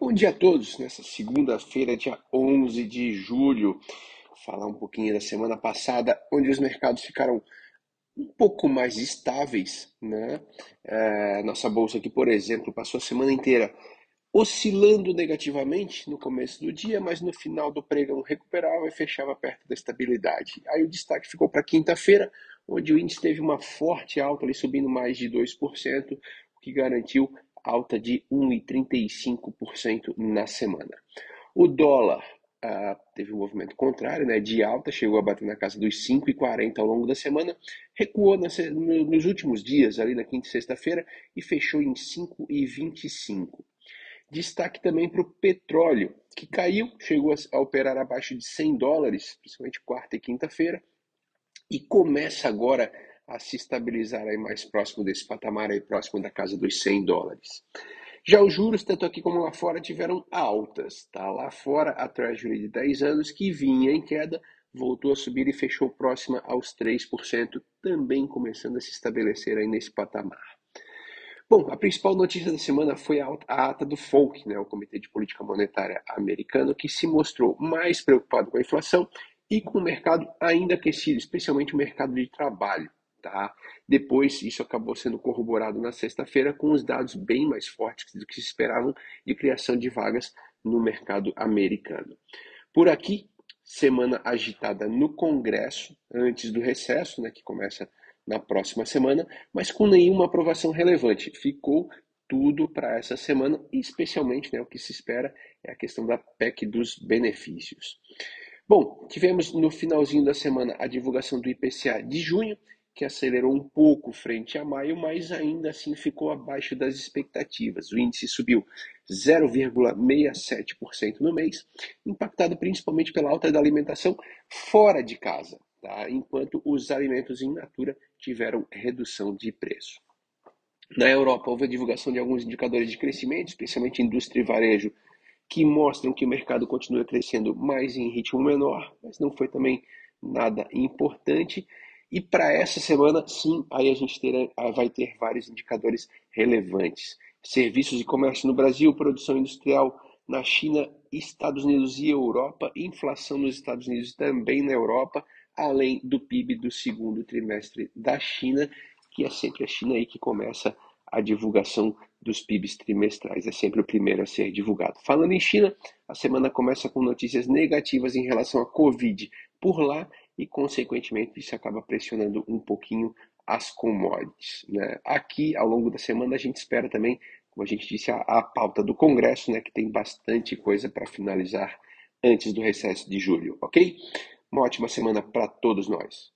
Bom dia a todos, nessa segunda-feira, dia 11 de julho. Falar um pouquinho da semana passada, onde os mercados ficaram um pouco mais estáveis, né? É, nossa bolsa aqui, por exemplo, passou a semana inteira oscilando negativamente no começo do dia, mas no final do pregão recuperava e fechava perto da estabilidade. Aí o destaque ficou para quinta-feira, onde o índice teve uma forte alta, ali subindo mais de 2%, o que garantiu alta de 1,35% na semana. O dólar ah, teve um movimento contrário, né, de alta, chegou a bater na casa dos 5,40 ao longo da semana, recuou nas, nos últimos dias, ali na quinta e sexta-feira, e fechou em 5,25. Destaque também para o petróleo, que caiu, chegou a operar abaixo de 100 dólares, principalmente quarta e quinta-feira, e começa agora a se estabilizar aí mais próximo desse patamar, aí próximo da casa dos 100 dólares. Já os juros, tanto aqui como lá fora, tiveram altas. Tá? Lá fora, a Treasury de 10 anos, que vinha em queda, voltou a subir e fechou próxima aos 3%, também começando a se estabelecer aí nesse patamar. Bom, a principal notícia da semana foi a ata do FONC, né, o Comitê de Política Monetária Americano, que se mostrou mais preocupado com a inflação e com o mercado ainda aquecido, especialmente o mercado de trabalho. Tá? Depois, isso acabou sendo corroborado na sexta-feira com os dados bem mais fortes do que se esperavam de criação de vagas no mercado americano. Por aqui, semana agitada no Congresso, antes do recesso, né, que começa na próxima semana, mas com nenhuma aprovação relevante. Ficou tudo para essa semana, especialmente né, o que se espera é a questão da PEC dos benefícios. Bom, tivemos no finalzinho da semana a divulgação do IPCA de junho, que acelerou um pouco frente a maio, mas ainda assim ficou abaixo das expectativas. O índice subiu 0,67% no mês, impactado principalmente pela alta da alimentação fora de casa, tá? enquanto os alimentos in natura tiveram redução de preço. Na Europa, houve a divulgação de alguns indicadores de crescimento, especialmente indústria e varejo, que mostram que o mercado continua crescendo mais em ritmo menor, mas não foi também nada importante. E para essa semana, sim, aí a gente terá, vai ter vários indicadores relevantes. Serviços e comércio no Brasil, produção industrial na China, Estados Unidos e Europa, inflação nos Estados Unidos e também na Europa, além do PIB do segundo trimestre da China, que é sempre a China aí que começa a divulgação dos PIBs trimestrais, é sempre o primeiro a ser divulgado. Falando em China, a semana começa com notícias negativas em relação à Covid por lá e, consequentemente, isso acaba pressionando um pouquinho as commodities. Né? Aqui, ao longo da semana, a gente espera também, como a gente disse, a, a pauta do Congresso, né, que tem bastante coisa para finalizar antes do recesso de julho, ok? Uma ótima semana para todos nós.